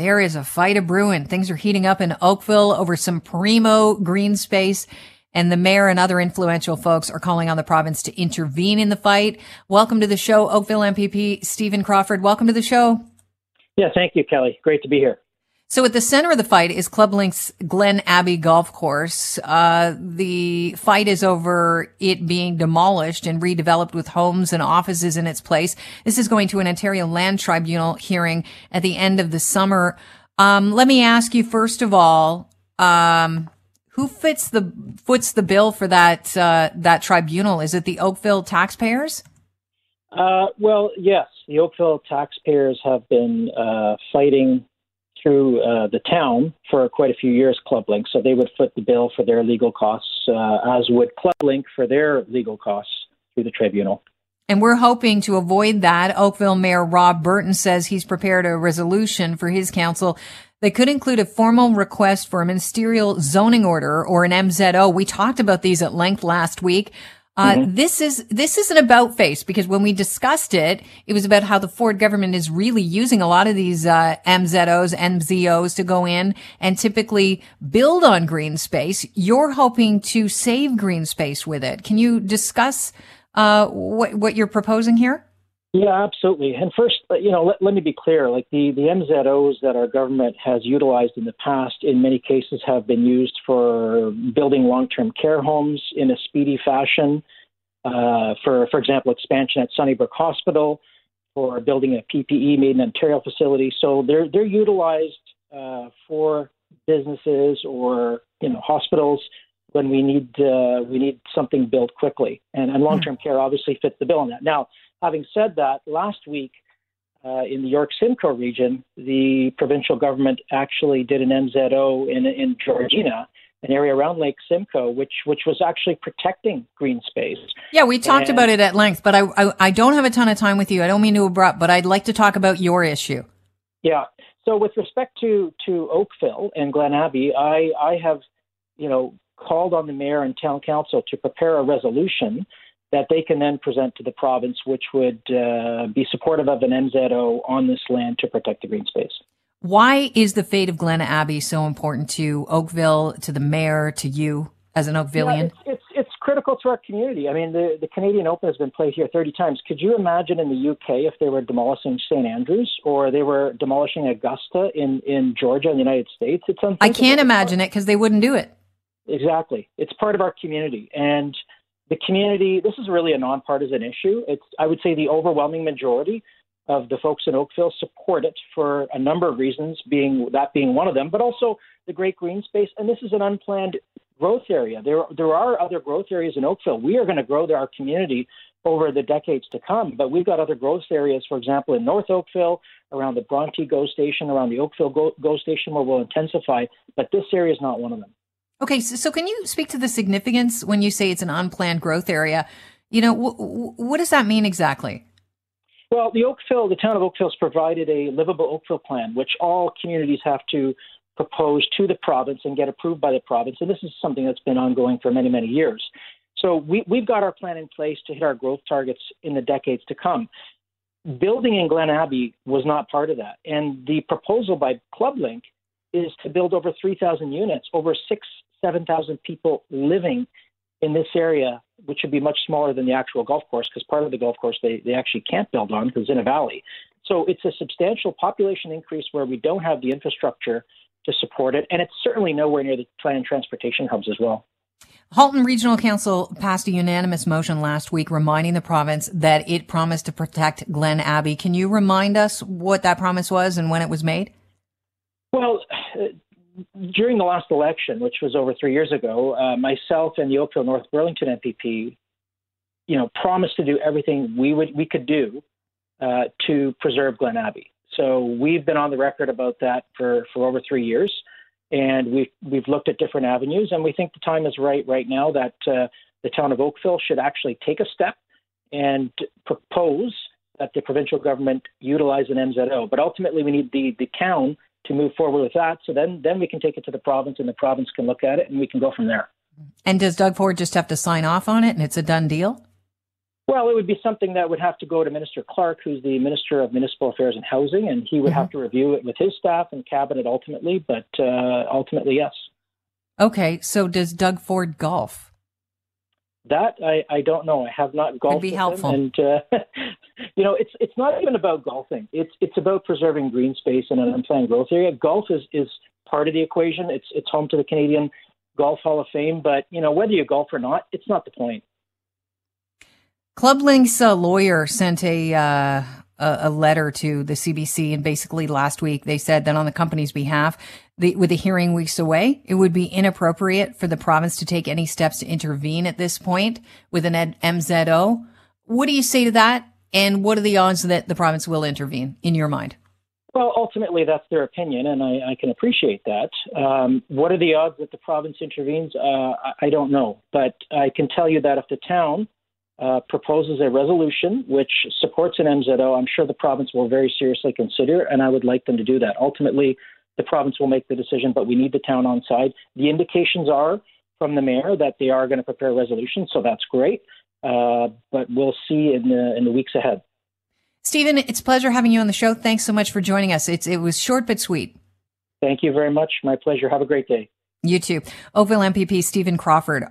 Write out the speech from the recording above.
there is a fight a brewing. Things are heating up in Oakville over some primo green space. And the mayor and other influential folks are calling on the province to intervene in the fight. Welcome to the show, Oakville MPP Stephen Crawford. Welcome to the show. Yeah, thank you, Kelly. Great to be here. So at the center of the fight is ClubLink's Glen Abbey Golf Course. Uh, the fight is over it being demolished and redeveloped with homes and offices in its place. This is going to an Ontario Land Tribunal hearing at the end of the summer. Um, let me ask you first of all, um, who fits the foots the bill for that uh, that tribunal? Is it the Oakville taxpayers? Uh, well, yes, the Oakville taxpayers have been uh, fighting through uh, the town for quite a few years, ClubLink. So they would foot the bill for their legal costs, uh, as would ClubLink for their legal costs through the tribunal. And we're hoping to avoid that. Oakville Mayor Rob Burton says he's prepared a resolution for his council that could include a formal request for a ministerial zoning order or an MZO. We talked about these at length last week. Uh, mm-hmm. This is this is an about face because when we discussed it, it was about how the Ford government is really using a lot of these uh, MZOs, MZOs to go in and typically build on green space. You're hoping to save green space with it. Can you discuss uh, what what you're proposing here? Yeah, absolutely. And first, uh, you know, let, let me be clear. Like the, the MZOs that our government has utilized in the past, in many cases, have been used for building long-term care homes in a speedy fashion. Uh, for, for example, expansion at Sunnybrook Hospital, for building a PPE made in Ontario facility. So they're they're utilized uh, for businesses or you know hospitals when we need uh, we need something built quickly. And, and long-term mm-hmm. care obviously fits the bill on that. Now Having said that, last week uh, in the York Simcoe region, the provincial government actually did an MZO in, in Georgina, an area around Lake Simcoe, which which was actually protecting green space. Yeah, we talked and, about it at length, but I, I, I don't have a ton of time with you. I don't mean to abrupt, but I'd like to talk about your issue. Yeah. So with respect to to Oakville and Glen Abbey, I I have you know called on the mayor and town council to prepare a resolution that they can then present to the province, which would uh, be supportive of an MZO on this land to protect the green space. Why is the fate of Glen Abbey so important to Oakville, to the mayor, to you as an Oakvillian? Yeah, it's, it's, it's critical to our community. I mean, the, the Canadian Open has been played here 30 times. Could you imagine in the UK if they were demolishing St. Andrews or they were demolishing Augusta in, in Georgia in the United States? It's I can't imagine it because they wouldn't do it. Exactly. It's part of our community. And the community, this is really a nonpartisan issue. It's, I would say, the overwhelming majority of the folks in Oakville support it for a number of reasons, being that being one of them, but also the great green space. And this is an unplanned growth area. There, there are other growth areas in Oakville. We are going to grow our community over the decades to come, but we've got other growth areas, for example, in North Oakville, around the Bronte GO station, around the Oakville GO, GO station, where we'll intensify. But this area is not one of them. Okay, so, so, can you speak to the significance when you say it's an unplanned growth area? You know, what does that mean exactly? Well, the Oakville, the town of Oakville has provided a livable Oakville plan, which all communities have to propose to the province and get approved by the province. And this is something that's been ongoing for many, many years. So we, we've got our plan in place to hit our growth targets in the decades to come. Building in Glen Abbey was not part of that. And the proposal by ClubLink is to build over 3,000 units, over six 7,000 people living in this area, which would be much smaller than the actual golf course, because part of the golf course they, they actually can't build on because it's in a valley. So it's a substantial population increase where we don't have the infrastructure to support it, and it's certainly nowhere near the planned transportation hubs as well. Halton Regional Council passed a unanimous motion last week reminding the province that it promised to protect Glen Abbey. Can you remind us what that promise was and when it was made? Well, during the last election, which was over three years ago, uh, myself and the Oakville North Burlington MPP, you know, promised to do everything we would we could do uh, to preserve Glen Abbey. So we've been on the record about that for, for over three years, and we've we've looked at different avenues, and we think the time is right right now that uh, the town of Oakville should actually take a step and propose that the provincial government utilize an MZO. But ultimately, we need the the town to move forward with that. So then, then we can take it to the province, and the province can look at it, and we can go from there. And does Doug Ford just have to sign off on it, and it's a done deal? Well, it would be something that would have to go to Minister Clark, who's the Minister of Municipal Affairs and Housing, and he would mm-hmm. have to review it with his staff and cabinet ultimately. But uh, ultimately, yes. Okay, so does Doug Ford golf? That I, I don't know. I have not golfed. Could be helpful. and uh, you know, it's it's not even about golfing. It's it's about preserving green space in an unplanned growth area. Golf is is part of the equation. It's it's home to the Canadian Golf Hall of Fame, but you know whether you golf or not, it's not the point. ClubLink's uh, lawyer sent a, uh, a letter to the CBC, and basically last week they said that on the company's behalf, the, with the hearing weeks away, it would be inappropriate for the province to take any steps to intervene at this point with an MZO. What do you say to that? And what are the odds that the province will intervene in your mind? Well, ultimately, that's their opinion, and I, I can appreciate that. Um, what are the odds that the province intervenes? Uh, I don't know. But I can tell you that if the town uh, proposes a resolution which supports an MZO, I'm sure the province will very seriously consider, and I would like them to do that. Ultimately, the province will make the decision, but we need the town on side. The indications are from the mayor that they are going to prepare a resolution, so that's great. Uh, but we'll see in the in the weeks ahead. Stephen, it's a pleasure having you on the show. Thanks so much for joining us. It's, it was short but sweet. Thank you very much. My pleasure. Have a great day. You too. Oakville MPP Stephen Crawford.